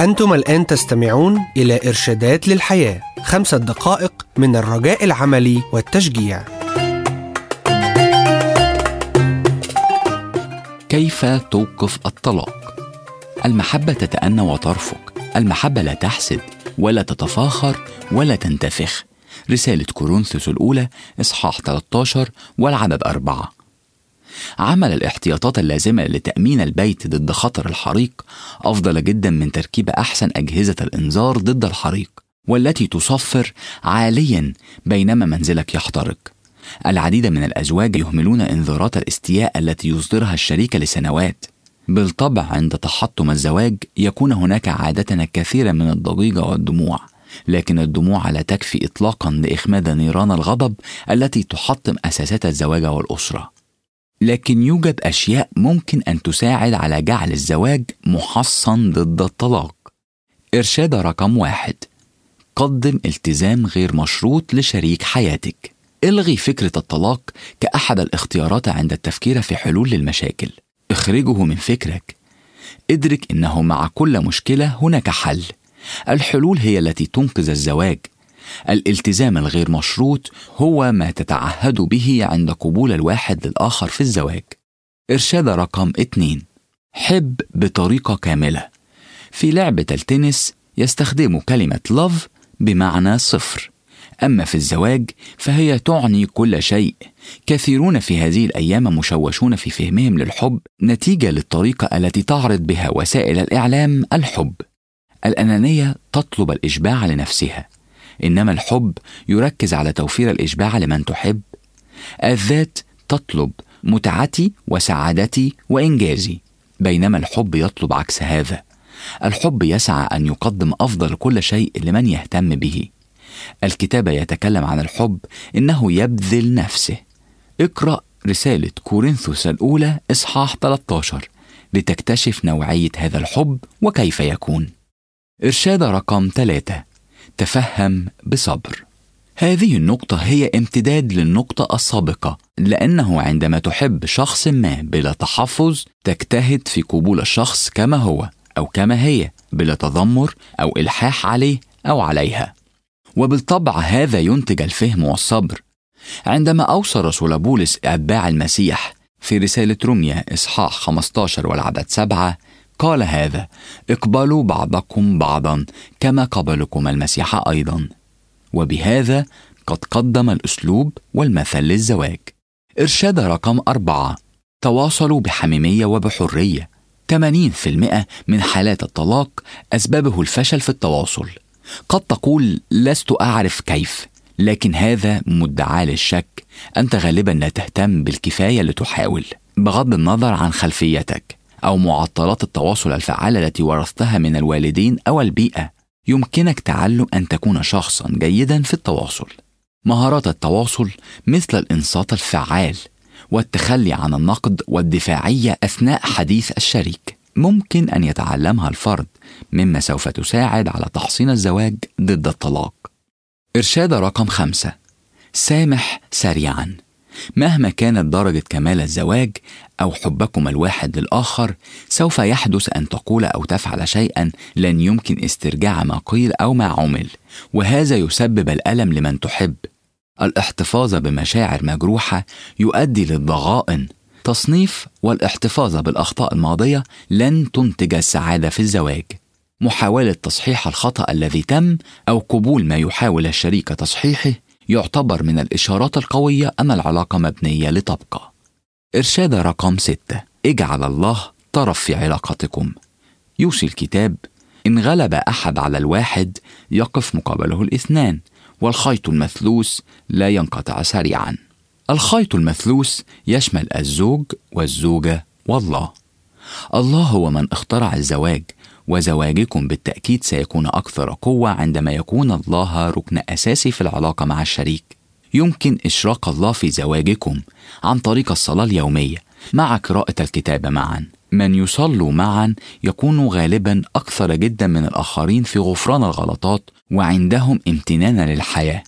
أنتم الآن تستمعون إلى إرشادات للحياة خمسة دقائق من الرجاء العملي والتشجيع. كيف توقف الطلاق؟ المحبة تتأنى وترفق المحبة لا تحسد ولا تتفاخر ولا تنتفخ. رسالة كورنثوس الأولى إصحاح 13 والعدد أربعة. عمل الاحتياطات اللازمة لتأمين البيت ضد خطر الحريق أفضل جدا من تركيب أحسن أجهزة الإنذار ضد الحريق والتي تصفر عاليا بينما منزلك يحترق. العديد من الأزواج يهملون إنذارات الاستياء التي يصدرها الشريك لسنوات. بالطبع عند تحطم الزواج يكون هناك عادة الكثير من الضجيج والدموع لكن الدموع لا تكفي إطلاقا لإخماد نيران الغضب التي تحطم أساسات الزواج والأسرة. لكن يوجد أشياء ممكن أن تساعد على جعل الزواج محصن ضد الطلاق. إرشاد رقم واحد. قدم التزام غير مشروط لشريك حياتك. إلغي فكرة الطلاق كأحد الاختيارات عند التفكير في حلول للمشاكل. اخرجه من فكرك. ادرك إنه مع كل مشكلة هناك حل. الحلول هي التي تنقذ الزواج. الالتزام الغير مشروط هو ما تتعهد به عند قبول الواحد للآخر في الزواج. إرشاد رقم اتنين. حب بطريقة كاملة. في لعبة التنس يستخدم كلمة love بمعنى صفر. أما في الزواج فهي تعني كل شيء. كثيرون في هذه الأيام مشوشون في فهمهم للحب نتيجة للطريقة التي تعرض بها وسائل الإعلام الحب. الأنانية تطلب الإشباع لنفسها. إنما الحب يركز على توفير الإشباع لمن تحب. الذات تطلب متعتي وسعادتي وإنجازي بينما الحب يطلب عكس هذا. الحب يسعى أن يقدم أفضل كل شيء لمن يهتم به. الكتاب يتكلم عن الحب إنه يبذل نفسه. اقرأ رسالة كورنثوس الأولى إصحاح 13 لتكتشف نوعية هذا الحب وكيف يكون. إرشاد رقم 3 تفهم بصبر. هذه النقطة هي امتداد للنقطة السابقة لأنه عندما تحب شخص ما بلا تحفظ تجتهد في قبول الشخص كما هو أو كما هي بلا تذمر أو إلحاح عليه أو عليها. وبالطبع هذا ينتج الفهم والصبر. عندما أوصى رسول بولس أتباع المسيح في رسالة روميا إصحاح 15 والعدد سبعة قال هذا اقبلوا بعضكم بعضا كما قبلكم المسيح أيضا. وبهذا قد قدم الأسلوب والمثل للزواج. إرشاد رقم أربعة تواصلوا بحميمية وبحرية. 80% من حالات الطلاق أسبابه الفشل في التواصل. قد تقول لست أعرف كيف لكن هذا مدعاة للشك أنت غالبا لا تهتم بالكفاية لتحاول بغض النظر عن خلفيتك. أو معطلات التواصل الفعالة التي ورثتها من الوالدين أو البيئة. يمكنك تعلم أن تكون شخصا جيدا في التواصل. مهارات التواصل مثل الإنصات الفعال والتخلي عن النقد والدفاعية أثناء حديث الشريك. ممكن أن يتعلمها الفرد مما سوف تساعد على تحصين الزواج ضد الطلاق. إرشاد رقم خمسة. سامح سريعا. مهما كانت درجة كمال الزواج أو حبكم الواحد للآخر سوف يحدث أن تقول أو تفعل شيئا لن يمكن استرجاع ما قيل أو ما عمل وهذا يسبب الألم لمن تحب. الاحتفاظ بمشاعر مجروحة يؤدي للضغائن تصنيف والاحتفاظ بالأخطاء الماضية لن تنتج السعادة في الزواج. محاولة تصحيح الخطأ الذي تم أو قبول ما يحاول الشريك تصحيحه يعتبر من الإشارات القوية أن العلاقة مبنية لتبقى. إرشاد رقم ستة اجعل الله طرف في علاقتكم. يوصي الكتاب: إن غلب أحد على الواحد يقف مقابله الاثنان، والخيط المثلوث لا ينقطع سريعا. الخيط المثلوث يشمل الزوج والزوجة والله. الله هو من اخترع الزواج وزواجكم بالتأكيد سيكون أكثر قوة عندما يكون الله ركن أساسي في العلاقة مع الشريك. يمكن إشراق الله في زواجكم عن طريق الصلاة اليومية مع قراءة الكتاب معا. من يصلوا معا يكونوا غالبا أكثر جدا من الآخرين في غفران الغلطات وعندهم امتنان للحياة.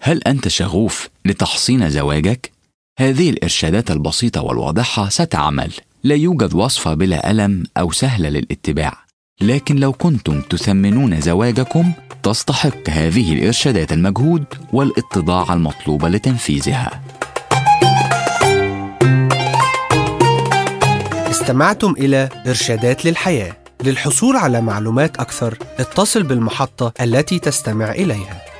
هل أنت شغوف لتحصين زواجك؟ هذه الإرشادات البسيطة والواضحة ستعمل. لا يوجد وصفة بلا ألم أو سهلة للاتباع. لكن لو كنتم تثمنون زواجكم تستحق هذه الإرشادات المجهود والاتضاع المطلوبة لتنفيذها. استمعتم إلى إرشادات للحياة للحصول على معلومات أكثر اتصل بالمحطة التي تستمع إليها.